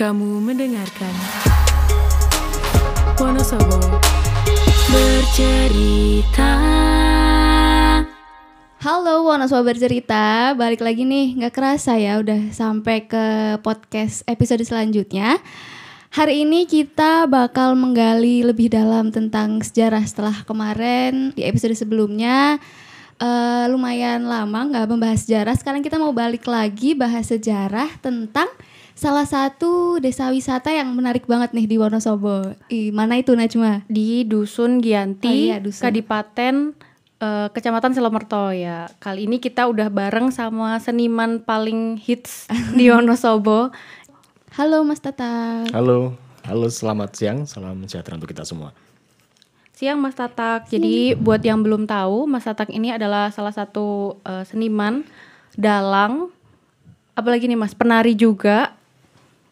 Kamu mendengarkan Wonosobo bercerita. Halo Wonosobo bercerita, balik lagi nih, nggak kerasa ya udah sampai ke podcast episode selanjutnya. Hari ini kita bakal menggali lebih dalam tentang sejarah setelah kemarin di episode sebelumnya uh, lumayan lama nggak membahas sejarah. Sekarang kita mau balik lagi bahas sejarah tentang salah satu desa wisata yang menarik banget nih di Wonosobo. Ih, mana itu Najma? Di Dusun Gianti, Oh iya, Dusun. Kadipaten eh, Kecamatan Selomerto ya. Kali ini kita udah bareng sama seniman paling hits di Wonosobo. Halo Mas Tata. Halo, halo selamat siang, salam sejahtera untuk kita semua. Siang Mas Tatak. Jadi buat yang belum tahu, Mas Tatak ini adalah salah satu eh, seniman dalang apalagi nih Mas, penari juga.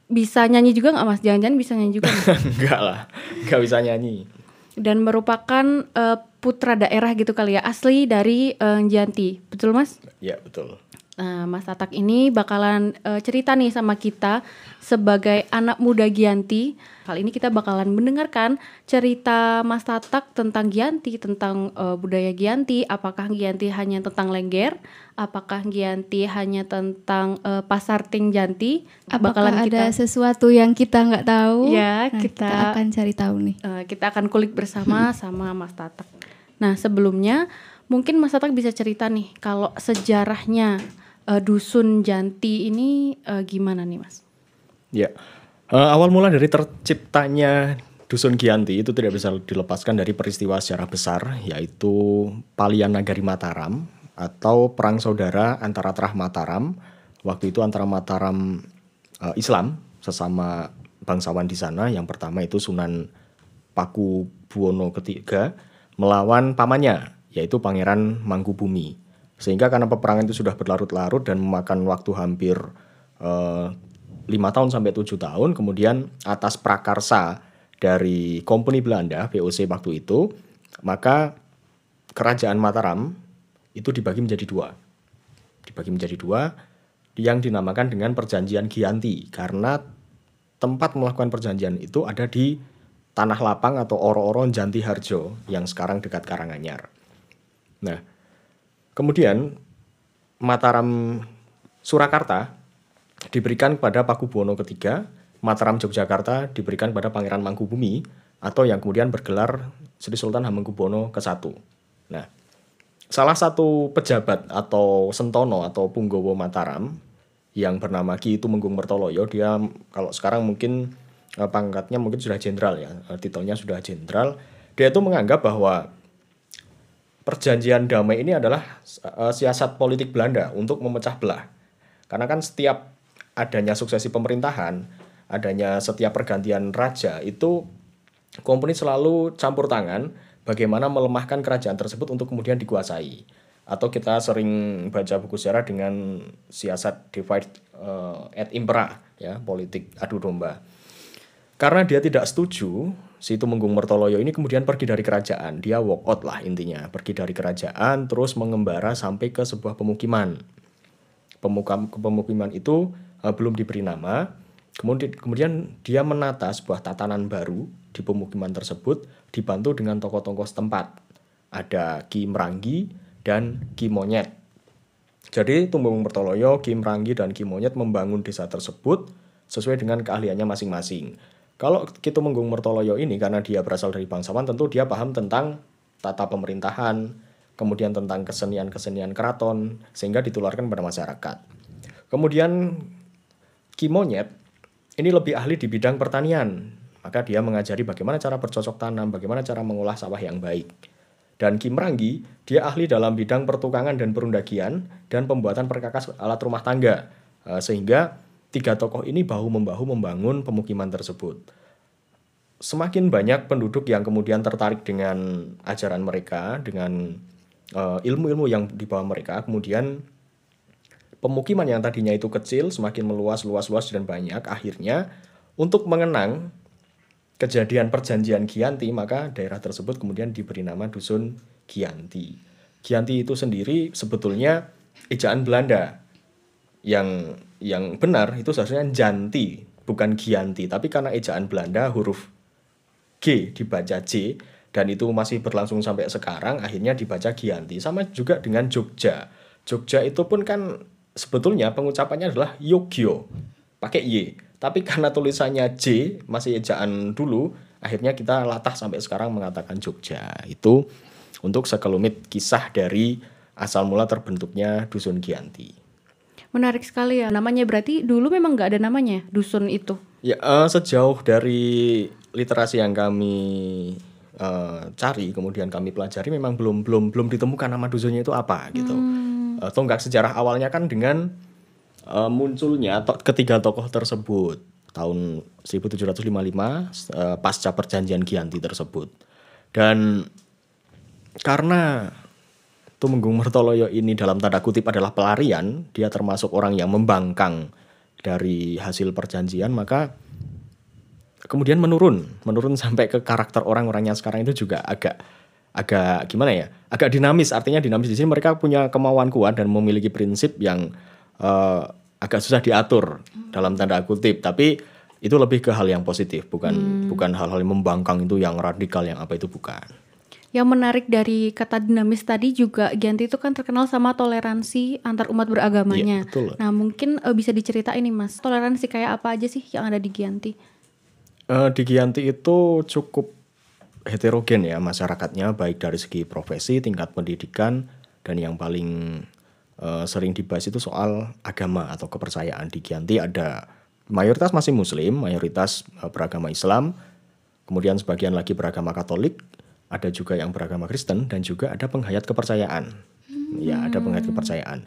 Bisa nyanyi juga nggak Mas? Jangan-jangan bisa nyanyi juga. nggak? Enggak lah, enggak bisa nyanyi. Dan merupakan eh, putra daerah gitu kali ya, asli dari eh, Gianti. Betul Mas? Ya betul. Nah, Mas Tatak ini bakalan eh, cerita nih sama kita sebagai anak muda Gianti. Kali ini kita bakalan mendengarkan cerita Mas Tatak tentang Gianti, tentang eh, budaya Gianti. Apakah Gianti hanya tentang lengger? Apakah Gianti hanya tentang eh, pasar Ting Janti? Apakah Bakalan ada kita sesuatu yang kita nggak tahu? Ya, Nah, kita- akan cari tahu nih. eh, kita akan kulik bersama sama Mas Tatak. Nah, sebelumnya mungkin Mas Tatak bisa cerita nih kalau sejarahnya eh, dusun Janti ini eh, gimana nih, Mas? Ya, Eh, awal mula dari terciptanya Dusun Gianti itu tidak bisa dilepaskan dari peristiwa sejarah besar, yaitu Palian Nagari Mataram atau Perang Saudara antara Trah Mataram. Waktu itu antara Mataram eh, Islam, sesama bangsawan di sana. Yang pertama itu Sunan Paku Buwono ketiga melawan pamannya, yaitu Pangeran Mangkubumi. Sehingga karena peperangan itu sudah berlarut-larut dan memakan waktu hampir eh, lima tahun sampai tujuh tahun, kemudian atas prakarsa dari Company Belanda VOC waktu itu, maka kerajaan Mataram itu dibagi menjadi dua, dibagi menjadi dua, yang dinamakan dengan Perjanjian Gianti karena tempat melakukan perjanjian itu ada di Tanah Lapang atau Oro-Oro Janti Harjo yang sekarang dekat Karanganyar. Nah, kemudian Mataram Surakarta diberikan kepada Pakubuwono III, Mataram Yogyakarta diberikan kepada Pangeran Mangkubumi atau yang kemudian bergelar Sri Sultan Hamengkubuwono ke-1. Nah, salah satu pejabat atau sentono atau punggowo Mataram yang bernama Ki Tumenggung Mertoloyo, dia kalau sekarang mungkin eh, pangkatnya mungkin sudah jenderal ya, eh, titelnya sudah jenderal. Dia itu menganggap bahwa perjanjian damai ini adalah eh, siasat politik Belanda untuk memecah belah. Karena kan setiap adanya suksesi pemerintahan, adanya setiap pergantian raja itu kompeni selalu campur tangan bagaimana melemahkan kerajaan tersebut untuk kemudian dikuasai. Atau kita sering baca buku sejarah dengan siasat divide eh, et impera ya, politik adu domba. Karena dia tidak setuju, si Tumenggung Mertoloyo ini kemudian pergi dari kerajaan. Dia walk out lah intinya, pergi dari kerajaan terus mengembara sampai ke sebuah pemukiman. Pemukam, pemukiman itu eh, belum diberi nama. Kemudian, kemudian dia menata sebuah tatanan baru di pemukiman tersebut dibantu dengan tokoh-tokoh setempat. Ada Ki Meranggi dan Ki Monyet. Jadi Tumenggung Mertoloyo, Ki Meranggi, dan Ki Monyet membangun desa tersebut sesuai dengan keahliannya masing-masing. Kalau Ki Tumenggung Mertoloyo ini karena dia berasal dari bangsawan tentu dia paham tentang tata pemerintahan, kemudian tentang kesenian-kesenian keraton sehingga ditularkan pada masyarakat. Kemudian Ki Monyet ini lebih ahli di bidang pertanian. Maka dia mengajari bagaimana cara bercocok tanam, bagaimana cara mengolah sawah yang baik. Dan Kim Ranggi, dia ahli dalam bidang pertukangan dan perundagian dan pembuatan perkakas alat rumah tangga. Eh, Sehingga tiga tokoh ini bahu-membahu membangun pemukiman tersebut. Semakin banyak penduduk yang kemudian tertarik dengan ajaran mereka, dengan eh, ilmu-ilmu yang dibawa mereka, kemudian pemukiman yang tadinya itu kecil semakin meluas, luas, luas dan banyak. Akhirnya untuk mengenang kejadian perjanjian Gianti, maka daerah tersebut kemudian diberi nama Dusun Gianti. Gianti itu sendiri sebetulnya ejaan Belanda. Yang yang benar itu seharusnya Janti bukan Gianti, tapi karena ejaan Belanda huruf G dibaca J dan itu masih berlangsung sampai sekarang akhirnya dibaca Gianti. Sama juga dengan Jogja. Jogja itu pun kan sebetulnya pengucapannya adalah Yogyo pakai Y. Tapi karena tulisannya J masih ejaan dulu akhirnya kita latah sampai sekarang mengatakan Jogja. Itu untuk sekelumit kisah dari asal mula terbentuknya Dusun Gianti Menarik sekali ya. Namanya berarti dulu memang nggak ada namanya dusun itu. Ya, eh, sejauh dari literasi yang kami eh, cari, kemudian kami pelajari, memang belum belum belum ditemukan nama dusunnya itu apa gitu. Eh, tonggak sejarah awalnya kan dengan eh, munculnya to- ketiga tokoh tersebut tahun 1755 eh, pasca perjanjian Gianti tersebut. Dan karena Tumenggung Mertoloyo ini dalam tanda kutip adalah pelarian, dia termasuk orang yang membangkang dari hasil perjanjian, maka kemudian menurun, menurun sampai ke karakter orang-orangnya sekarang itu juga agak agak gimana ya? Agak dinamis. Artinya dinamis di sini mereka punya kemauan kuat dan memiliki prinsip yang eh, agak susah diatur dalam tanda kutip, tapi itu lebih ke hal yang positif, bukan bukan hal-hal yang membangkang itu yang radikal yang apa itu bukan. Yang menarik dari kata dinamis tadi juga Gianti itu kan terkenal sama toleransi antar umat beragamanya. Iya, betul. Nah mungkin eh, bisa diceritain nih mas, toleransi kayak apa aja sih yang ada di Gianti? Eh, di Gianti itu cukup heterogen ya masyarakatnya baik dari segi profesi, tingkat pendidikan dan yang paling eh, sering dibahas itu soal agama atau kepercayaan di Gianti ada mayoritas masih muslim, mayoritas eh, beragama Islam, kemudian sebagian lagi beragama Katolik, ada juga yang beragama Kristen dan juga ada penghayat kepercayaan. Ya, ada penghayat kepercayaan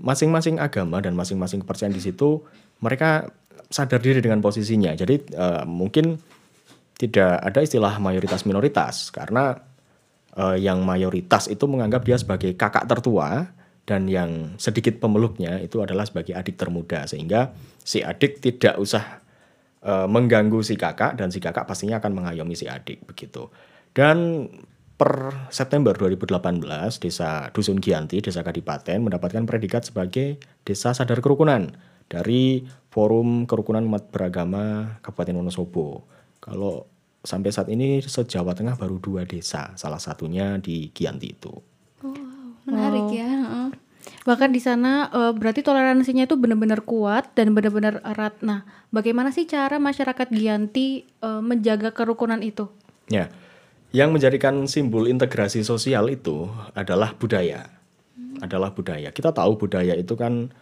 masing-masing agama dan masing-masing kepercayaan di situ mereka sadar diri dengan posisinya. Jadi eh, mungkin tidak ada istilah mayoritas minoritas karena eh, yang mayoritas itu menganggap dia sebagai kakak tertua dan yang sedikit pemeluknya itu adalah sebagai adik termuda sehingga si adik tidak usah eh, mengganggu si kakak dan si kakak pastinya akan mengayomi si adik begitu. Dan per September 2018 desa Dusun Gianti, desa Kadipaten mendapatkan predikat sebagai desa sadar kerukunan dari Forum Kerukunan Umat Beragama Kabupaten Wonosobo. Kalau sampai saat ini se-Jawa Tengah baru dua desa, salah satunya di Gianti itu. Menarik ya. heeh. Bahkan di sana eh, berarti toleransinya itu benar-benar kuat dan benar-benar erat. Nah, bagaimana sih cara masyarakat Gianti eh, menjaga kerukunan itu? Ya, yang menjadikan simbol integrasi sosial itu adalah budaya. Adalah budaya. Kita tahu budaya itu kan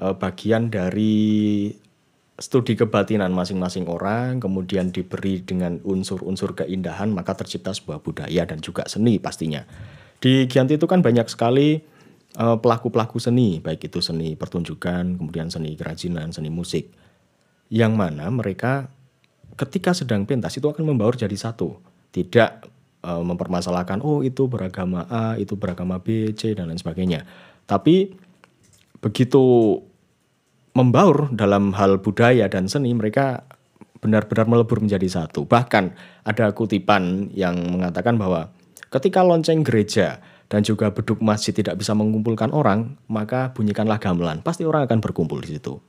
eh, bagian dari studi kebatinan masing-masing orang, kemudian diberi dengan unsur-unsur keindahan, maka tercipta sebuah budaya dan juga seni pastinya. Di Gianti itu kan banyak sekali eh, pelaku-pelaku seni, baik itu seni pertunjukan, kemudian seni kerajinan, seni musik, yang mana mereka ketika sedang pentas itu akan membaur jadi satu, tidak eh, mempermasalahkan oh itu beragama A, itu beragama B, C dan lain sebagainya. Tapi begitu membaur dalam hal budaya dan seni mereka benar-benar melebur menjadi satu. Bahkan ada kutipan yang mengatakan bahwa ketika lonceng gereja dan juga beduk masjid tidak bisa mengumpulkan orang, maka bunyikanlah gamelan. Pasti orang akan berkumpul di situ.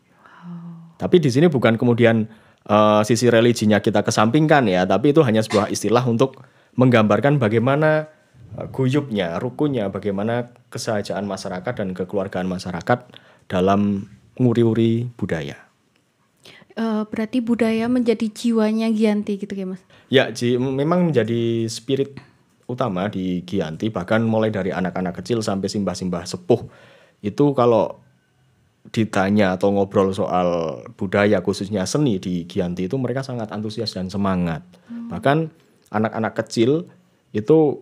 Tapi di sini bukan kemudian eh, sisi religinya kita kesampingkan ya, tapi itu hanya sebuah istilah untuk menggambarkan bagaimana eh, guyupnya, rukunnya, bagaimana kesahajaan masyarakat dan kekeluargaan masyarakat dalam nguri-uri budaya. Eh, berarti budaya menjadi jiwanya Gianti gitu ya mas? Ya, Ji, memang menjadi spirit utama di Gianti bahkan mulai dari anak-anak kecil sampai simbah-simbah sepuh itu kalau ditanya atau ngobrol soal budaya khususnya seni di Gianti itu mereka sangat antusias dan semangat. Bahkan anak-anak kecil itu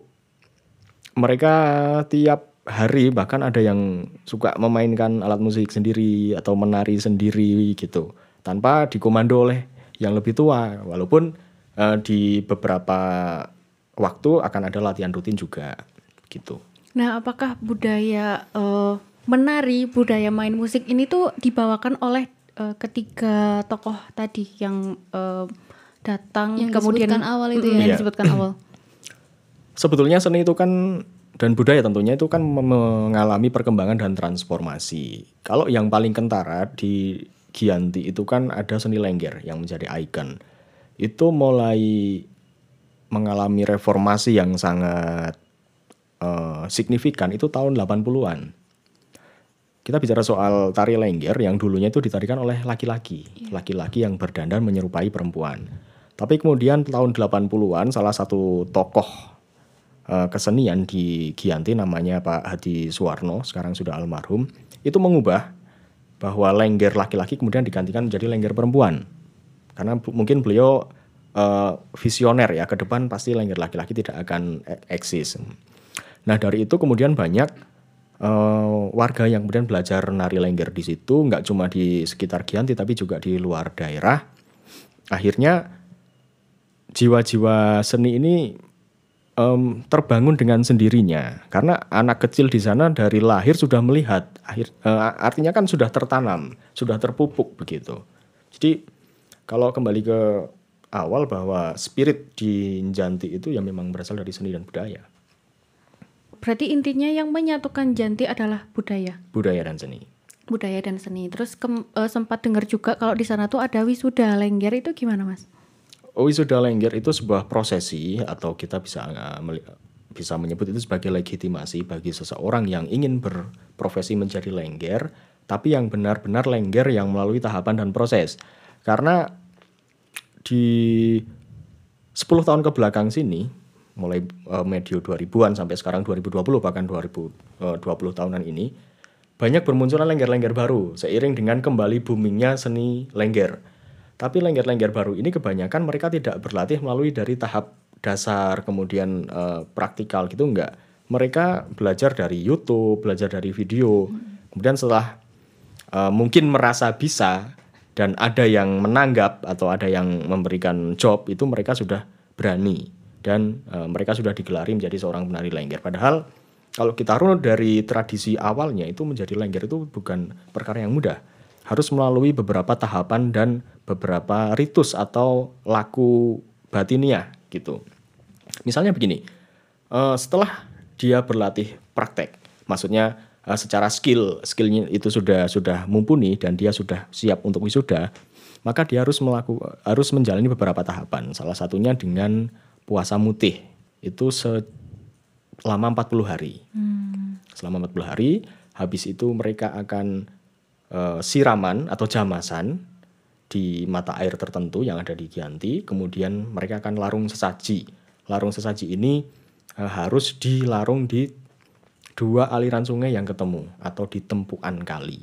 mereka tiap hari bahkan ada yang suka memainkan alat musik sendiri atau menari sendiri gitu tanpa dikomando oleh yang lebih tua walaupun eh, di beberapa waktu akan ada latihan rutin juga gitu. Nah, apakah budaya eh, menari, budaya main musik ini tuh dibawakan oleh eh, ketiga tokoh tadi yang eh, datang Yang kemudian disebutkan awal itu ya? yang Iya. disebutkan awal. Sebetulnya seni itu kan dan budaya tentunya itu kan mengalami perkembangan dan transformasi. Kalau yang paling kentara di Giyanti itu kan ada seni lengger yang menjadi ikon. Itu mulai mengalami reformasi yang sangat eh, signifikan itu tahun 80-an. Kita bicara soal tari lengger yang dulunya itu ditarikan oleh laki-laki. Laki-laki yang berdandan menyerupai perempuan. Tapi kemudian tahun 80-an salah satu tokoh eh, kesenian di Giyanti namanya Pak Hadi Suwarno, sekarang sudah almarhum, itu mengubah bahwa lengger laki-laki kemudian digantikan menjadi lengger perempuan. Karena mungkin beliau eh, visioner ya, ke depan pasti lengger laki-laki tidak akan e- eksis. Nah dari itu kemudian banyak eh, warga yang kemudian belajar nari lengger di situ, nggak cuma di sekitar Giyanti tapi juga di luar daerah. Akhirnya jiwa-jiwa seni ini em, terbangun dengan sendirinya. Karena anak kecil di sana dari lahir sudah melihat akhir eh, artinya kan sudah tertanam sudah terpupuk begitu. Jadi kalau kembali ke awal bahwa spirit di Janti itu ya memang berasal dari seni dan budaya Berarti intinya yang menyatukan Janti adalah budaya, budaya dan seni budaya dan seni. Terus kem- eh, sempat dengar juga kalau di sana tuh ada wisuda lengger itu gimana mas? Oh, Wisuda lengger itu sebuah prosesi atau kita bisa eh, bisa menyebut itu sebagai legitimasi bagi seseorang yang ingin berprofesi menjadi lengger, tapi yang benar-benar lengger yang melalui tahapan dan proses. Karena di 10 tahun ke belakang sini, mulai eh, medio 2000-an sampai sekarang 2020 bahkan 2020 tahunan ini, banyak bermunculan lengger-lengger baru seiring dengan kembali boomingnya seni lengger. Tapi lengger-lengger baru ini kebanyakan mereka tidak berlatih melalui dari tahap dasar kemudian eh, praktikal gitu enggak. Mereka belajar dari YouTube, belajar dari video. Kemudian setelah eh, mungkin merasa bisa dan ada yang menanggap atau ada yang memberikan job itu mereka sudah berani dan eh, mereka sudah digelari menjadi seorang penari lengger. Padahal kalau kita runut dari tradisi awalnya itu menjadi lengger itu bukan perkara yang mudah. Harus melalui beberapa tahapan dan beberapa ritus atau laku batiniah gitu. Misalnya begini, eh, setelah dia berlatih praktek, maksudnya eh, secara skill, skillnya itu sudah sudah mumpuni dan dia sudah siap untuk wisuda, maka dia harus melaku, harus menjalani beberapa tahapan. Salah satunya dengan puasa mutih itu selama 40 hari. Selama 40 hari, habis itu mereka akan eh, siraman atau jamasan di mata air tertentu yang ada di Giyanti, kemudian mereka akan larung sesaji. Larung sesaji ini eh, harus dilarung di dua aliran sungai yang ketemu atau di tempuan kali.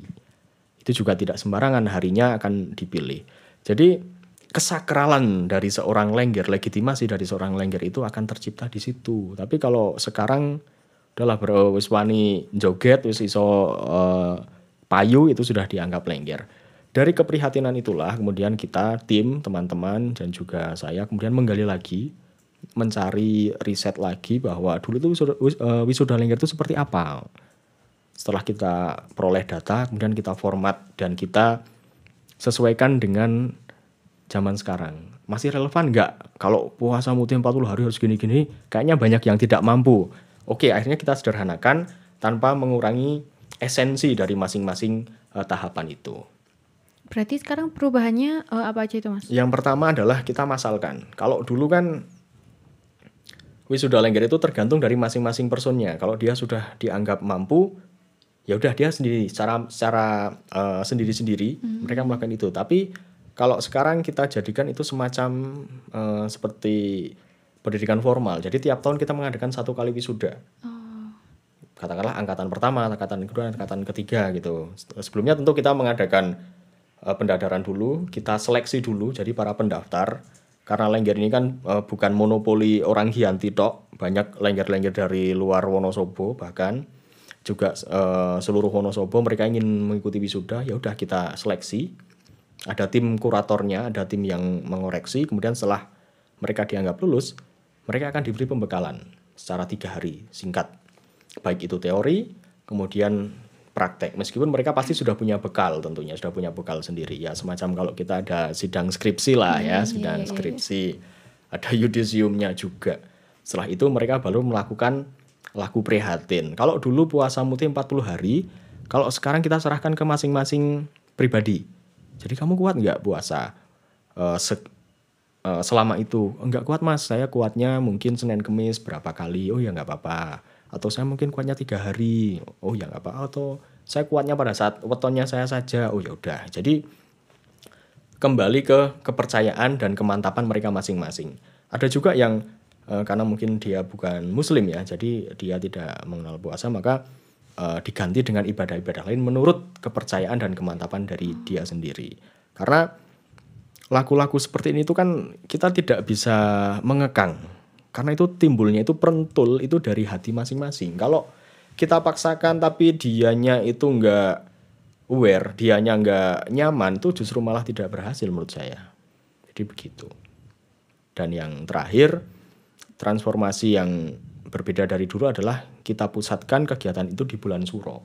Itu juga tidak sembarangan harinya akan dipilih. Jadi kesakralan dari seorang lengger, legitimasi dari seorang lengger itu akan tercipta di situ. Tapi kalau sekarang udahlah bro, wis wani joget, wis iso eh, payu itu sudah dianggap lengger. Dari keprihatinan itulah kemudian kita tim teman-teman dan juga saya kemudian menggali lagi mencari riset lagi bahwa dulu itu wisuda, wis- eh, wisuda lengger itu seperti apa. Setelah kita peroleh data, kemudian kita format dan kita sesuaikan dengan zaman sekarang. Masih relevan nggak? Kalau puasa mutih 40 hari harus gini-gini, kayaknya banyak yang tidak mampu. Oke, akhirnya kita sederhanakan tanpa mengurangi esensi dari masing-masing eh, tahapan itu. Berarti sekarang perubahannya eh, apa aja itu mas? Yang pertama adalah kita masalkan. Kalau dulu kan wisuda lengger itu tergantung dari masing-masing personnya. Kalau dia sudah dianggap mampu, ya udah dia sendiri secara secara eh, sendiri-sendiri mereka melakukan itu. Tapi kalau sekarang kita jadikan itu semacam eh, seperti pendidikan formal. Jadi tiap tahun kita mengadakan satu kali wisuda. Katakanlah angkatan pertama, angkatan kedua, angkatan ketiga gitu. Sebelumnya tentu kita mengadakan eh, pendadaran dulu, kita seleksi dulu jadi para pendaftar karena lengger ini kan eh, bukan monopoli orang Giyanti tok, banyak lengger-lengger dari luar Wonosobo bahkan juga eh, seluruh Wonosobo mereka ingin mengikuti wisuda, ya udah kita seleksi. Ada tim kuratornya, ada tim yang mengoreksi, kemudian setelah mereka dianggap lulus, mereka akan diberi pembekalan secara tiga hari singkat. Baik itu teori kemudian praktek. Meskipun mereka pasti sudah punya bekal tentunya sudah punya bekal sendiri. Ya semacam kalau kita ada sidang skripsi lah ya sidang skripsi. Ada yudisiumnya juga. Setelah itu mereka baru melakukan laku prihatin. Kalau dulu puasa mutih 40 hari kalau sekarang kita serahkan ke masing-masing pribadi Jadi kamu kuat nggak puasa Eh, se- eh, selama itu? Enggak kuat mas, saya kuatnya mungkin Senin Kemis berapa kali? Oh ya nggak apa-apa. Atau saya mungkin kuatnya tiga hari. Oh ya nggak apa-apa. Atau saya kuatnya pada saat wetonnya saya saja. Oh ya udah. Jadi kembali ke kepercayaan dan kemantapan mereka masing-masing. Ada juga yang eh, karena mungkin dia bukan muslim ya, jadi dia tidak mengenal puasa maka eh, diganti dengan ibadah-ibadah lain menurut kepercayaan dan kemantapan dari dia sendiri. Karena laku-laku seperti ini itu kan kita tidak bisa mengekang. Karena itu timbulnya itu perentul itu dari hati masing-masing. Kalau kita paksakan tapi dianya itu enggak aware, dianya nggak nyaman, tuh justru malah tidak berhasil menurut saya. Jadi begitu. Dan yang terakhir, transformasi yang berbeda dari dulu adalah kita pusatkan kegiatan itu di bulan Suro.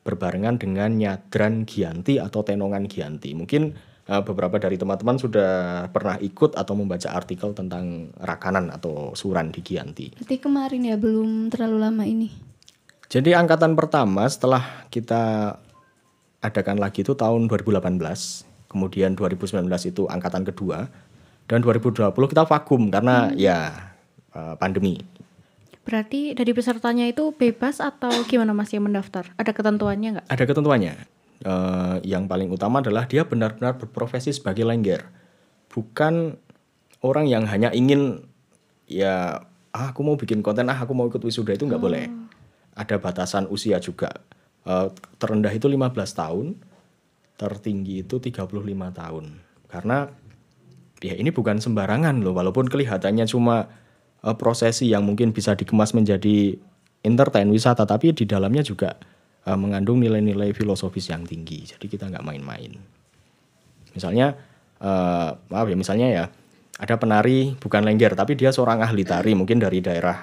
Berbarengan dengan nyadran Gianti atau tenongan Gianti. Mungkin eh, beberapa dari teman-teman sudah pernah ikut atau membaca artikel tentang rakanan atau suran di Gianti. Berarti kemarin ya belum terlalu lama ini. Jadi angkatan pertama setelah kita adakan lagi itu tahun 2018, kemudian 2019 itu angkatan kedua, dan 2020 kita vakum karena ya eh, pandemi. Berarti dari pesertanya itu bebas atau gimana Mas yang mendaftar? Ada ketentuannya nggak? Ada ketentuannya. Eh, yang paling utama adalah dia benar-benar berprofesi sebagai lengger, bukan orang yang hanya ingin ya ah, aku mau bikin konten ah aku mau ikut wisuda itu nggak boleh. Ada batasan usia juga. Eh, terendah itu 15 tahun, tertinggi itu 35 tahun. Karena ya ini bukan sembarangan loh walaupun kelihatannya cuma eh, prosesi yang mungkin bisa dikemas menjadi entertain wisata tapi di dalamnya juga eh, mengandung nilai-nilai filosofis yang tinggi. Jadi kita nggak main-main. Misalnya eh, maaf ya misalnya ya ada penari bukan lengger tapi dia seorang ahli tari mungkin dari daerah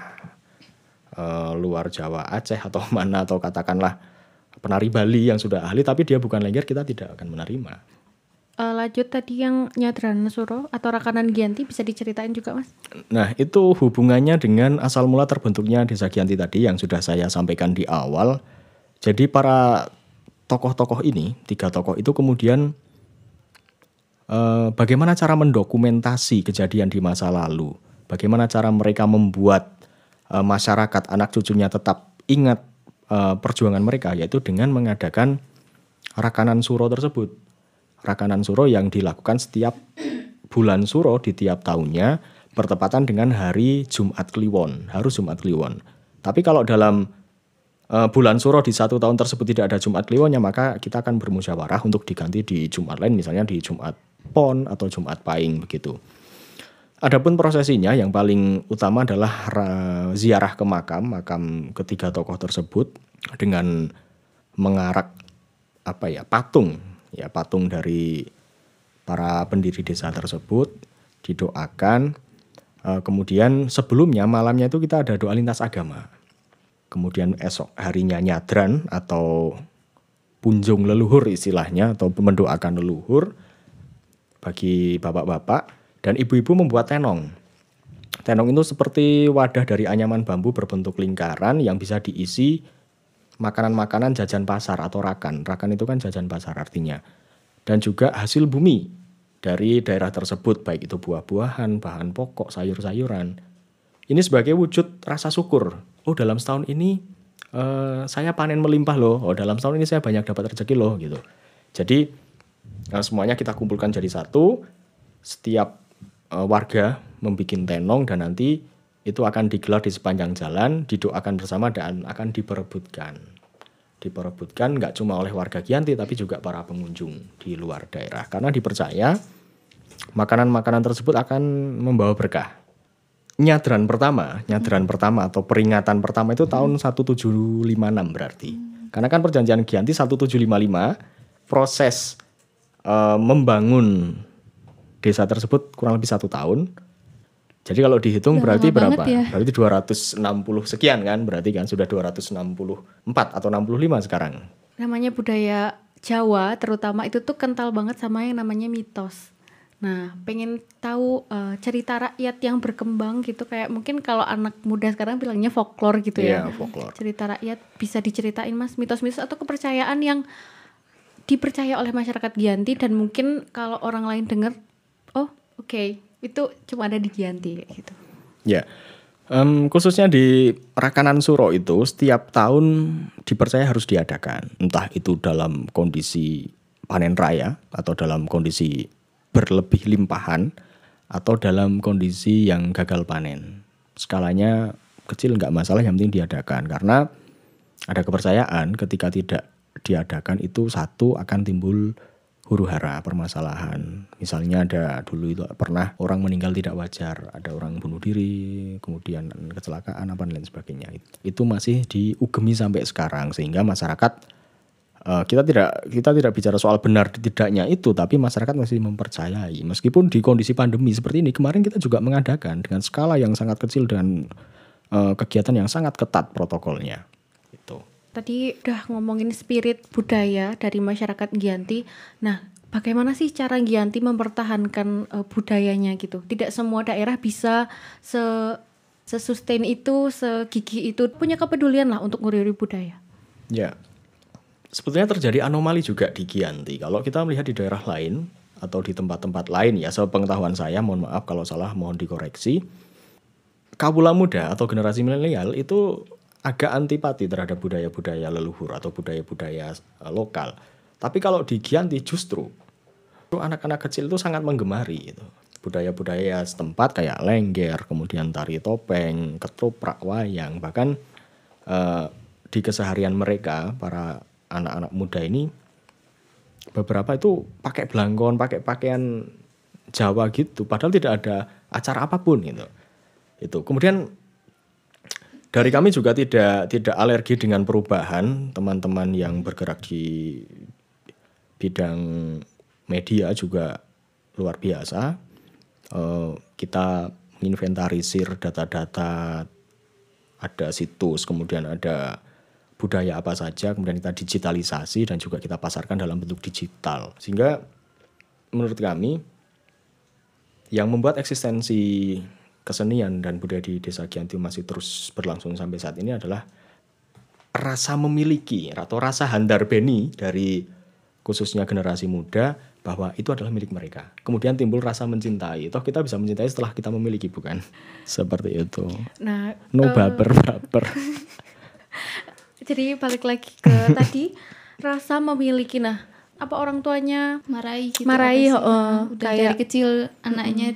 eh, luar Jawa Aceh atau mana atau katakanlah penari Bali yang sudah ahli tapi dia bukan lengger kita tidak akan menerima Eh, lanjut tadi yang nyadran suro atau rakanan Gianti bisa diceritain juga Mas? Nah, itu hubungannya dengan asal mula terbentuknya Desa Gianti tadi yang sudah saya sampaikan di awal. Jadi para tokoh-tokoh ini, tiga tokoh itu kemudian eh, bagaimana cara mendokumentasi kejadian di masa lalu? Bagaimana cara mereka membuat eh, masyarakat anak cucunya tetap ingat eh, perjuangan mereka yaitu dengan mengadakan rakanan suro tersebut. Rakanan suro yang dilakukan setiap bulan suro di tiap tahunnya bertepatan dengan hari Jumat Kliwon, harus Jumat Kliwon. Tapi kalau dalam eh, bulan suro di satu tahun tersebut tidak ada Jumat Kliwonnya, maka kita akan bermusyawarah untuk diganti di Jumat lain, misalnya di Jumat Pon atau Jumat Paing begitu. Adapun prosesinya yang paling utama adalah ra- ziarah ke makam, makam ketiga tokoh tersebut dengan mengarak apa ya patung, ya patung dari para pendiri desa tersebut didoakan. Eh, kemudian sebelumnya malamnya itu kita ada doa lintas agama. Kemudian esok harinya nyadran atau punjung leluhur istilahnya atau mendoakan leluhur bagi bapak-bapak dan ibu-ibu membuat tenong. Tenong itu seperti wadah dari anyaman bambu berbentuk lingkaran yang bisa diisi makanan-makanan jajan pasar atau rakan. Rakan itu kan jajan pasar artinya. Dan juga hasil bumi dari daerah tersebut baik itu buah-buahan, bahan pokok, sayur-sayuran. Ini sebagai wujud rasa syukur. Oh dalam setahun ini eh, saya panen melimpah loh. Oh dalam setahun ini saya banyak dapat rezeki loh gitu. Jadi eh, semuanya kita kumpulkan jadi satu. Setiap eh, warga membuat tenong dan nanti itu akan digelar di sepanjang jalan, didoakan bersama dan akan diperebutkan. Diperebutkan nggak cuma oleh warga Gianti tapi juga para pengunjung di luar daerah. Karena dipercaya makanan-makanan tersebut akan membawa berkah. Nyadran pertama, nyadran pertama atau peringatan pertama itu tahun 1756 berarti. Karena kan perjanjian Gianti 1755 proses eh, membangun desa tersebut kurang lebih satu tahun. Jadi kalau dihitung Udah berarti berapa? ya. Berarti 260 sekian kan? Berarti kan sudah 264 atau 65 sekarang. Namanya budaya Jawa terutama itu tuh kental banget sama yang namanya mitos. Nah, pengen tahu eh, cerita rakyat yang berkembang gitu kayak mungkin kalau anak muda sekarang bilangnya folklore gitu ya. Iya, folklore. Cerita rakyat bisa diceritain Mas mitos-mitos atau kepercayaan yang dipercaya oleh masyarakat Giyanti dan mungkin kalau orang lain dengar, oh oke itu cuma ada di Giyanti kayak gitu. Ya, Em, khususnya di Rakanan Suro itu setiap tahun dipercaya harus diadakan, entah itu dalam kondisi panen raya atau dalam kondisi berlebih limpahan atau dalam kondisi yang gagal panen. Skalanya kecil nggak masalah, yang penting diadakan karena ada kepercayaan ketika tidak diadakan itu satu akan timbul huru hara permasalahan. Misalnya ada dulu itu pernah orang meninggal tidak wajar, ada orang bunuh diri, kemudian kecelakaan apa dan lain sebagainya. Itu masih diugemi sampai sekarang sehingga masyarakat eh, kita tidak kita tidak bicara soal benar tidaknya itu, tapi masyarakat masih mempercayai. Meskipun di kondisi pandemi seperti ini kemarin kita juga mengadakan dengan skala yang sangat kecil dan eh, kegiatan yang sangat ketat protokolnya. Tadi udah ngomongin spirit budaya dari masyarakat Giyanti. Nah, bagaimana sih cara Giyanti mempertahankan eh, budayanya gitu? Tidak semua daerah bisa se sesustain itu, segigih itu, punya kepedulian lah untuk nguri budaya. Ya, sebetulnya terjadi anomali juga di Giyanti. Kalau kita melihat di daerah lain atau di tempat-tempat lain ya, sepengetahuan saya, mohon maaf kalau salah, mohon dikoreksi. Kawula muda atau generasi milenial itu agak antipati terhadap budaya-budaya leluhur atau budaya-budaya eh, lokal. Tapi kalau di Giyanti justru anak-anak kecil itu sangat menggemari itu budaya-budaya setempat kayak lengger, kemudian tari topeng, ketoprak, wayang, bahkan eh, di keseharian mereka para anak-anak muda ini beberapa itu pakai belangkon, pakai pakaian Jawa gitu, padahal tidak ada acara apa pun gitu. Itu. Kemudian dari kami juga tidak tidak alergi dengan perubahan teman-teman yang bergerak di bidang media juga luar biasa. Eh, kita menginventarisir data-data ada situs, kemudian ada budaya apa saja, kemudian kita digitalisasi dan juga kita pasarkan dalam bentuk digital. Sehingga menurut kami yang membuat eksistensi kesenian dan budaya di Desa Giyanti masih terus berlangsung sampai saat ini adalah rasa memiliki atau rasa handar beni dari khususnya generasi muda bahwa itu adalah milik mereka. Kemudian timbul rasa mencintai. Toh kita bisa mencintai setelah kita memiliki, bukan? Seperti itu. Nah, No eh, baper baper. jadi balik lagi ke tadi rasa memiliki nah apa orang tuanya marahi gitu Marahi, heeh. udah Kayak- dari kecil anaknya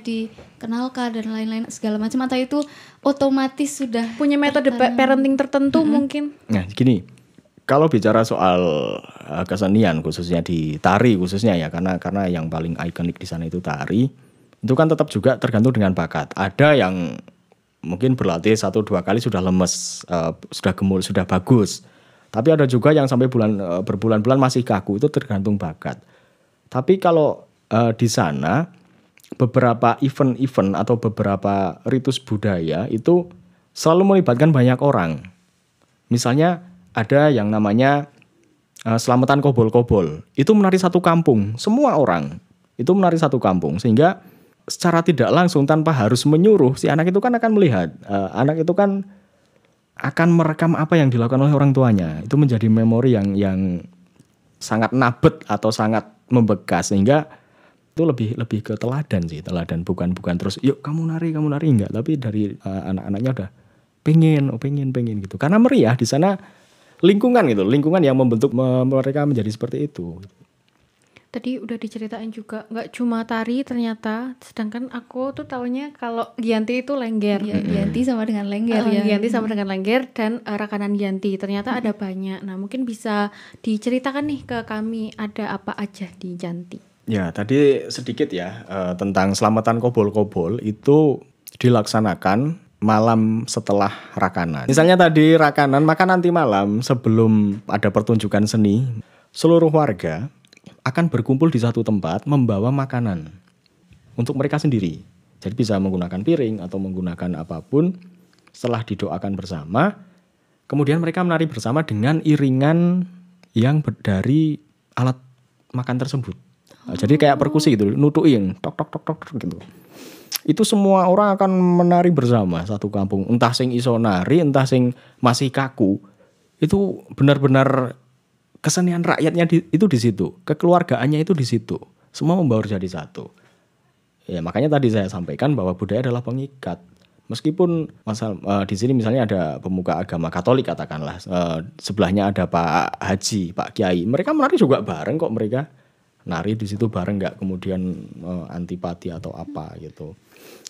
dikenalkan dan lain-lain segala macam atau itu otomatis sudah punya metode pa- parenting tertentu mungkin Nah, gini. Kalau bicara soal uh, kesenian khususnya di tari khususnya ya karena karena yang paling ikonik di sana itu tari itu kan tetap juga tergantung dengan bakat. Ada yang mungkin berlatih satu dua kali sudah lemes, uh, sudah gemul, sudah bagus. Tapi ada juga yang sampai bulan uh, berbulan-bulan masih kaku itu tergantung bakat. Tapi kalau uh, di sana beberapa event-event atau beberapa ritus budaya itu selalu melibatkan banyak orang. Misalnya ada yang namanya eh, selamatan kobol-kobol. Itu menari satu kampung, semua orang. Itu menari satu kampung sehingga secara tidak langsung tanpa harus menyuruh si anak itu kan akan melihat eh, anak itu kan akan merekam apa yang dilakukan oleh orang tuanya. Itu menjadi memori yang yang sangat nabet atau sangat membekas sehingga itu lebih lebih ke teladan sih teladan bukan bukan terus yuk kamu nari kamu nari. Enggak tapi dari eh, anak-anaknya udah pengen oh pengen pengen gitu. Karena meriah di sana lingkungan gitu lingkungan yang membentuk me- mereka menjadi seperti itu. Tadi udah diceritain juga nggak cuma tari ternyata sedangkan aku tuh taunya kalau Giyanti itu lengger. Ya Giyanti sama dengan lengger Eh, ya. Giyanti sama dengan lengger dan eh, rakanan Giyanti ternyata ada banyak. Nah mungkin bisa diceritakan nih ke kami ada apa aja di Giyanti ya tadi sedikit ya eh, tentang selamatan kobol-kobol itu dilaksanakan malam setelah rakanan misalnya tadi rakanan maka nanti malam sebelum ada pertunjukan seni seluruh warga akan berkumpul di satu tempat membawa makanan untuk mereka sendiri. Jadi bisa menggunakan piring atau menggunakan apa pun setelah didoakan bersama. Kemudian mereka menari bersama dengan iringan yang dari alat makan tersebut. Nah, Jadi kayak perkusi gitu, nutuin tok tok tok tok gitu. Itu semua orang akan menari bersama satu kampung. Entah sing iso nari, entah sing masih kaku. Itu benar-benar kesenian rakyatnya di- itu di situ, kekeluargaannya itu di situ. Semua membaur jadi satu. Ya makanya tadi saya sampaikan bahwa budaya adalah pengikat. Meskipun eh, di sini misalnya ada pemuka agama Katolik katakanlah eh, sebelahnya ada Pak Haji, Pak Kiai, mereka menari juga bareng kok mereka nari di situ bareng nggak kemudian eh, antipati atau apa gitu.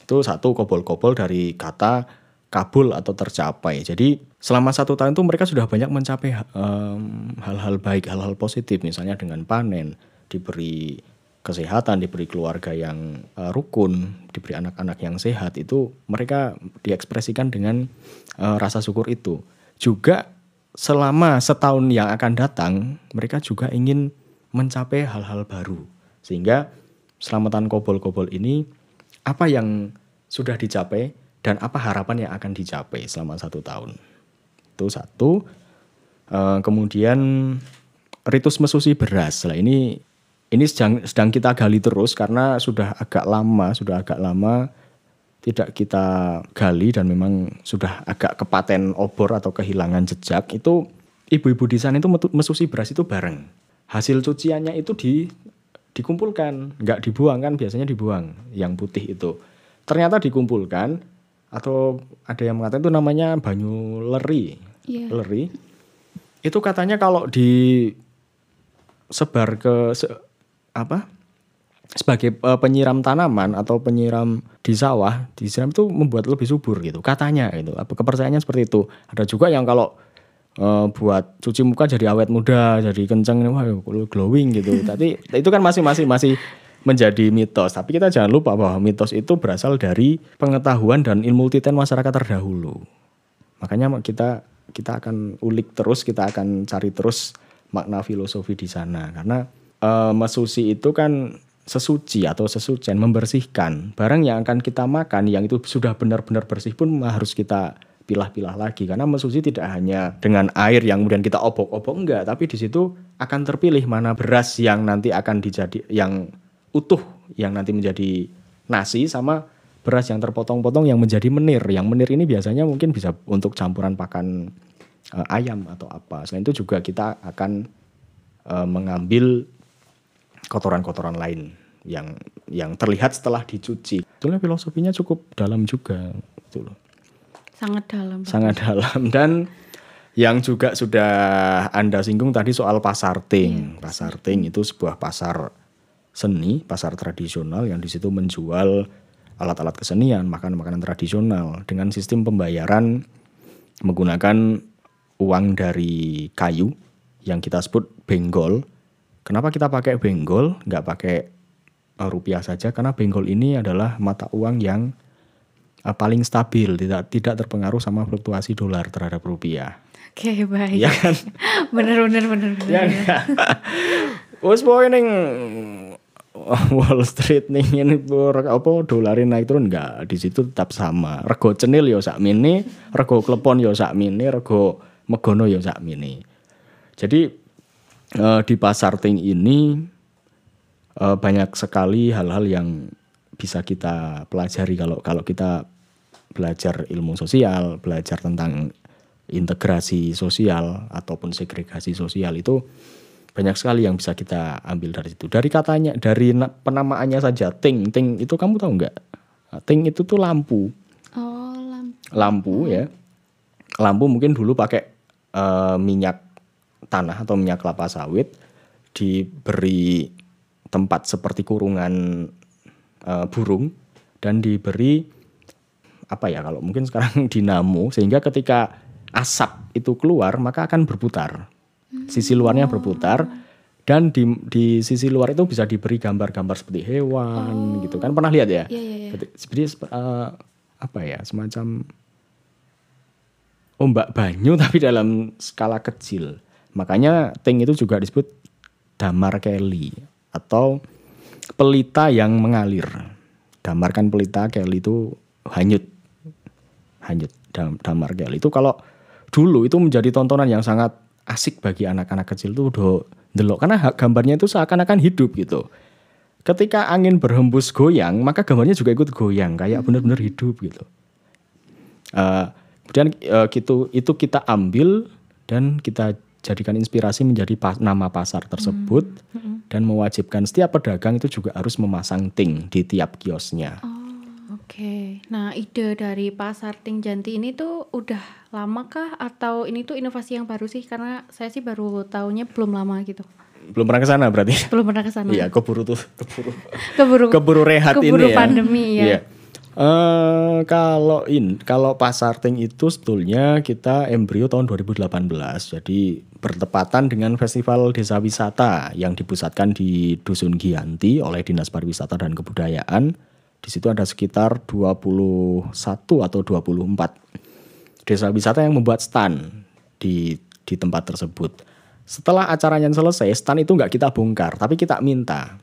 Itu satu kobol-kobol dari kata kabul atau tercapai. Jadi selama satu tahun itu mereka sudah banyak mencapai em, hal-hal baik, hal-hal positif, misalnya dengan panen, diberi kesehatan, diberi keluarga yang eh, rukun, diberi anak-anak yang sehat, itu mereka diekspresikan dengan eh, rasa syukur itu. Juga selama setahun yang akan datang, mereka juga ingin mencapai hal-hal baru. Sehingga selamatan kobol-kobol ini apa yang sudah dicapai dan apa harapan yang akan dicapai selama satu tahun. Itu satu. Eh, kemudian ritus mesusi beras. Lah ini ini sedang sedang kita gali terus karena sudah agak lama, sudah agak lama tidak kita gali dan memang sudah agak kepaten obor atau kehilangan jejak itu ibu-ibu di sana itu mesusi beras itu bareng. Hasil cuciannya itu di dikumpulkan, nggak dibuang kan biasanya dibuang yang putih itu. Ternyata dikumpulkan atau ada yang mengatakan itu namanya banyu leri. Iya. Leri. Itu katanya kalau di sebar ke se- apa? sebagai eh, penyiram tanaman atau penyiram di sawah, disiram itu membuat lebih subur gitu. Katanya gitu. Apa kepercayaannya seperti itu. Ada juga yang kalau eh, buat cuci muka jadi awet muda, jadi kenceng wah glowing gitu. Tapi itu kan masih masih masih menjadi mitos. Tapi kita jangan lupa bahwa mitos itu berasal dari pengetahuan dan ilmu titen masyarakat terdahulu. Makanya kita kita akan ulik terus, kita akan cari terus makna filosofi di sana karena eh, mesusi itu kan sesuci atau sesucian membersihkan barang yang akan kita makan yang itu sudah benar-benar bersih pun harus kita pilah-pilah lagi karena mesusi tidak hanya dengan air yang kemudian kita obok-obok enggak tapi di situ akan terpilih mana beras yang nanti akan dijadi yang utuh yang nanti menjadi nasi sama beras yang terpotong-potong yang menjadi menir. Yang menir ini biasanya mungkin bisa untuk campuran pakan eh, ayam atau apa. Selain itu juga kita akan eh, mengambil kotoran-kotoran lain yang yang terlihat setelah dicuci. Itulah filosofinya cukup dalam juga gitu loh. Sangat dalam. Pak. Sangat dalam dan yang juga sudah Anda singgung tadi soal pasar ting. pasar ting itu sebuah pasar seni, pasar tradisional yang di situ menjual alat-alat kesenian, makanan-makanan tradisional dengan sistem pembayaran menggunakan uang dari kayu yang kita sebut benggol. Kenapa kita pakai benggol, nggak pakai eh, rupiah saja? Karena benggol ini adalah mata uang yang eh, paling stabil, tidak tidak terpengaruh sama fluktuasi dolar terhadap rupiah. Oke, baik. Ya kan? bener bener bener bener. Ya pokoke ning Wall Street nih ini apa dolarin naik turun enggak di situ tetap sama. Rego cenil ya sakmene, rego klepon ya sakmene, rego megono ya sakmene. Jadi eh, di pasar ting ini eh, banyak sekali hal-hal yang bisa kita pelajari kalau kalau kita belajar ilmu sosial, belajar tentang integrasi sosial ataupun segregasi sosial itu banyak sekali yang bisa kita ambil dari situ. Dari katanya, dari na- penamaannya saja, ting, ting itu kamu tahu nggak? Ting itu tuh lampu, Oh, lampu. lampu ya. Lampu mungkin dulu pakai eh, minyak tanah atau minyak kelapa sawit, diberi tempat seperti kurungan eh, burung dan diberi apa ya kalau mungkin sekarang dinamo sehingga ketika asap itu keluar maka akan berputar. Sisi luarnya berputar dan di di sisi luar itu bisa diberi gambar-gambar seperti hewan gitu kan. Pernah lihat ya? Iya, iya, iya. Seperti- eh, apa ya semacam ombak banyu tapi dalam skala kecil. Makanya ting itu juga disebut damar kelly atau pelita yang mengalir. Damar kan pelita kelly itu hanyut hanyut dam, damar kelly itu kalau dulu itu menjadi tontonan yang sangat asik bagi anak-anak kecil tuh udah delok karena gambarnya itu seakan-akan hidup gitu. Ketika angin berhembus goyang maka gambarnya juga ikut goyang kayak benar-benar hidup gitu. Eh, kemudian eh, gitu itu kita ambil dan kita jadikan inspirasi menjadi pa- nama pasar tersebut dan mewajibkan setiap pedagang itu juga harus memasang ting di tiap kiosnya. Oke, nah ide dari pasar Ting Janti ini tuh udah lama kah atau ini tuh inovasi yang baru sih? Karena saya sih baru tahunya belum lama gitu, Belum pernah ke sana berarti. belum pernah ke sana. Iya, keburu tuh, keburu Keburu keburu rehat keburu ini ya. pandemi ya. Iya. Eh, kalau in kalau pasar ting itu sebetulnya kita embrio tahun 2018. Jadi bertepatan dengan festival desa wisata yang dipusatkan di Dusun Giyanti oleh Dinas Pariwisata dan Kebudayaan. Di situ ada sekitar 21 atau 24 desa wisata yang membuat stand di di tempat tersebut. Setelah acaranya selesai, stand itu nggak kita bongkar, tapi kita minta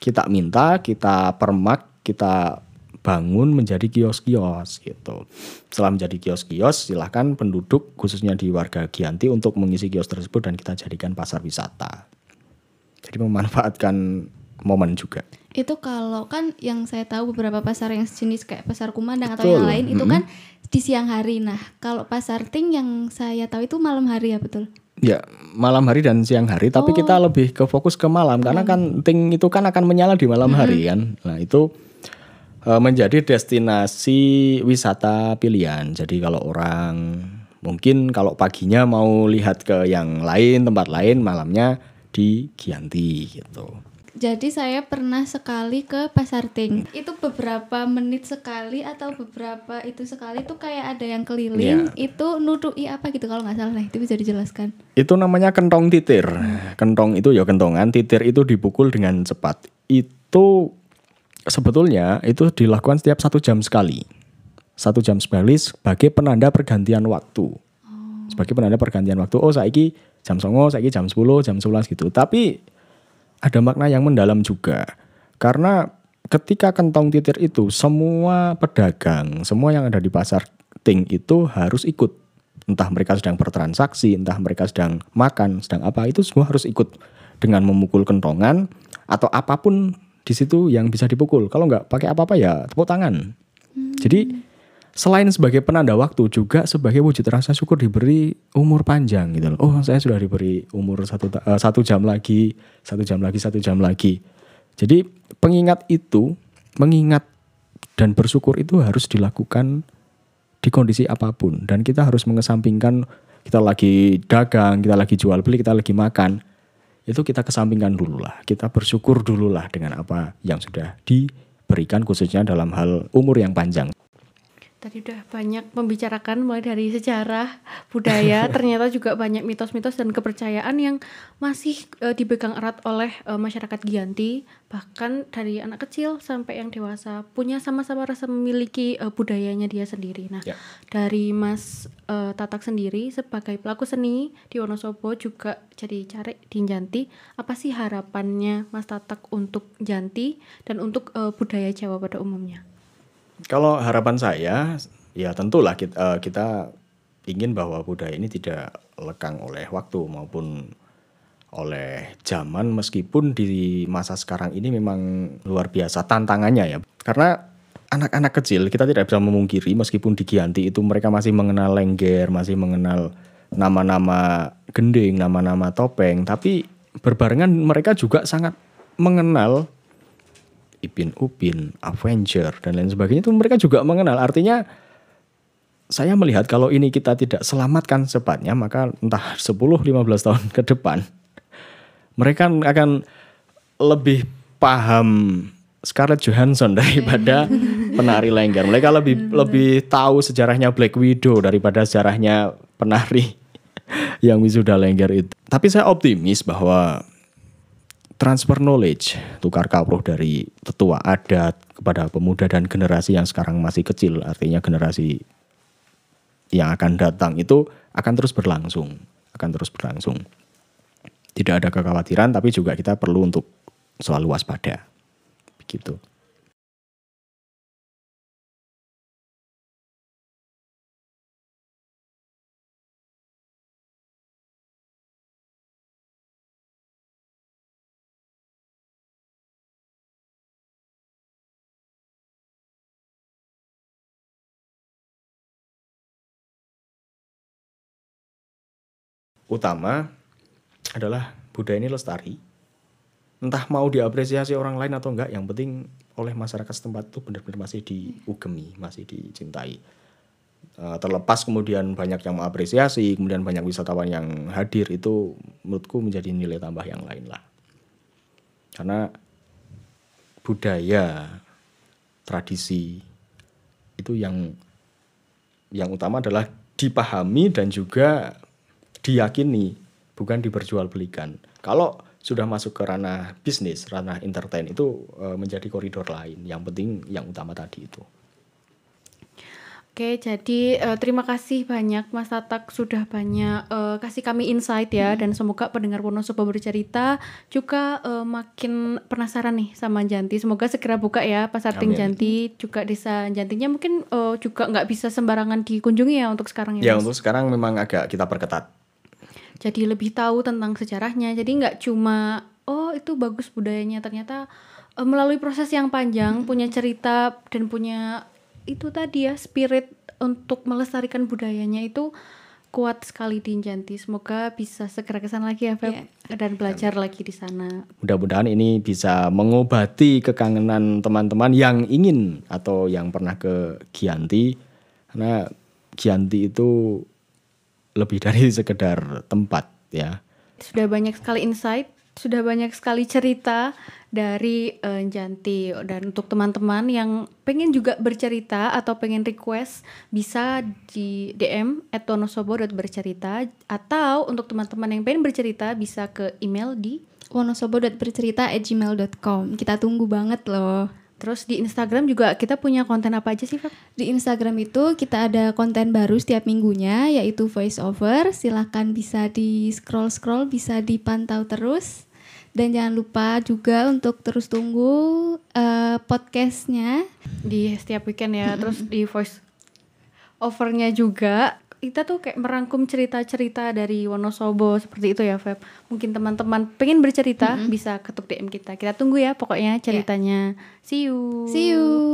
kita minta, kita permak, kita bangun menjadi kios-kios gitu. Setelah menjadi kios-kios, silahkan penduduk khususnya di warga Gianti untuk mengisi kios tersebut dan kita jadikan pasar wisata. Jadi memanfaatkan momen juga. Itu kalau kan yang saya tahu beberapa pasar yang sejenis kayak pasar Kumandang atau yang lain itu kan di siang hari. Nah, kalau pasar Ting yang saya tahu itu malam hari ya betul. Ya, malam hari dan siang hari, tapi kita lebih ke fokus ke malam karena kan ting itu kan akan menyala di malam hari kan. Nah, itu eh, menjadi destinasi wisata pilihan. Jadi kalau orang mungkin kalau paginya mau lihat ke yang lain, tempat lain, malamnya di Gianti gitu. Jadi saya pernah sekali ke pasar Ting. Itu beberapa menit sekali atau beberapa itu sekali itu kayak ada yang keliling. Itu nutui apa gitu kalau nggak salah. Nah, itu bisa dijelaskan. Itu namanya kentong titir. Kentong itu ya kentongan, titir itu dipukul dengan cepat. Itu sebetulnya itu dilakukan setiap satu jam sekali. Satu jam sekali sebagai penanda pergantian waktu. Sebagai penanda pergantian waktu. Oh saiki jam songo, saiki jam 10, jam 11 gitu. Tapi ada makna yang mendalam juga. Karena ketika kentong titir itu semua pedagang, semua yang ada di pasar ting itu harus ikut. Entah mereka sedang bertransaksi, entah mereka sedang makan, sedang apa, itu semua harus ikut dengan memukul kentongan atau apa pun di situ yang bisa dipukul. Kalau nggak pakai apa-apa ya tepuk tangan. Jadi selain sebagai penanda waktu juga sebagai wujud rasa syukur diberi umur panjang gitu loh. Oh saya sudah diberi umur satu, eh, satu jam lagi, satu jam lagi, satu jam lagi. Jadi pengingat itu, mengingat dan bersyukur itu harus dilakukan di kondisi apa pun. Dan kita harus mengesampingkan kita lagi dagang, kita lagi jual beli, kita lagi makan. Itu kita kesampingkan dulu lah. Kita bersyukur dulu lah dengan apa yang sudah diberikan khususnya dalam hal umur yang panjang. Tadi udah banyak membicarakan mulai dari sejarah, budaya, ternyata juga banyak mitos-mitos dan kepercayaan yang masih eh, dipegang erat oleh eh, masyarakat Gianti, bahkan dari anak kecil sampai yang dewasa punya sama-sama rasa memiliki eh, budayanya dia sendiri. Nah, Ya. dari Mas eh, Tatak sendiri sebagai pelaku seni di Wonosobo juga jadi cari di Janti, apa sih harapannya Mas Tatak untuk Janti dan untuk eh, budaya Jawa pada umumnya? Kalau harapan saya, ya tentulah kita, eh, kita ingin bahwa budaya ini tidak lekang oleh waktu maupun oleh zaman meskipun di masa sekarang ini memang luar biasa tantangannya ya. Karena anak-anak kecil kita tidak bisa memungkiri meskipun di Gianti itu mereka masih mengenal lengger, masih mengenal nama-nama gending, nama-nama topeng, tapi berbarengan mereka juga sangat mengenal Ipin Upin, Avenger dan lain sebagainya itu mereka juga mengenal. Artinya saya melihat kalau ini kita tidak selamatkan cepatnya maka entah 10 15 tahun ke depan mereka akan lebih paham Scarlett Johansson daripada penari lengger. Mereka lebih lebih tahu sejarahnya Black Widow daripada sejarahnya penari yang wisuda lengger itu. Tapi saya optimis bahwa transfer knowledge, tukar kawruh dari tetua adat kepada pemuda dan generasi yang sekarang masih kecil, artinya generasi yang akan datang itu akan terus berlangsung, akan terus berlangsung. Tidak ada kekhawatiran, tapi juga kita perlu untuk selalu waspada, begitu. Utama adalah budaya ini lestari. Entah mau diapresiasi orang lain atau enggak, yang penting oleh masyarakat setempat itu benar-benar masih diugemi, masih dicintai. Eh, terlepas kemudian banyak yang mengapresiasi, kemudian banyak wisatawan yang hadir itu menurutku menjadi nilai tambah yang lain lah. Karena budaya, tradisi itu yang yang utama adalah dipahami dan juga diyakini, bukan diperjualbelikan. Kalau sudah masuk ke ranah bisnis, ranah entertain itu eh, menjadi koridor lain. Yang penting yang utama tadi itu. Oke, jadi eh, terima kasih banyak Mas Tatak sudah banyak eh, kasih kami insight ya dan semoga pendengar Wonosobo bercerita juga eh, makin penasaran nih sama Janti. Semoga segera buka ya Pasar Ting. Janti juga desa Jantinya mungkin eh, juga nggak bisa sembarangan dikunjungi ya untuk sekarang ya. Ya Mas? untuk sekarang memang agak kita perketat. Jadi lebih tahu tentang sejarahnya. Jadi nggak cuma oh itu bagus budayanya ternyata eh, melalui proses yang panjang punya cerita dan punya itu tadi ya spirit untuk melestarikan budayanya itu kuat sekali di Janti. Semoga bisa segera ke sana lagi ya Feb dan belajar lagi di sana. Mudah-mudahan ini bisa mengobati kekangenan teman-teman yang ingin atau yang pernah ke Gianti. Karena Gianti itu lebih dari sekedar tempat ya. Sudah banyak sekali insight, sudah banyak sekali cerita dari eh, Janti dan untuk teman-teman yang pengen juga bercerita atau pengen request bisa di DM @wonosobo.bercerita atau untuk teman-teman yang pengen bercerita bisa ke email di wonosobo.bercerita@gmail.com. Kita tunggu banget loh. Terus di Instagram juga kita punya konten apa aja sih Feb? Di Instagram itu kita ada konten baru setiap minggunya yaitu voice over. Silahkan bisa di scroll scroll, bisa dipantau terus. Dan jangan lupa juga untuk terus tunggu eh, podcastnya. di setiap weekend ya terus di voice overnya juga kita tuh kayak merangkum cerita-cerita dari Wonosobo seperti itu ya Feb. Mungkin teman-teman pengen bercerita bisa ketuk DM kita. Kita tunggu ya pokoknya ceritanya. See you. See you.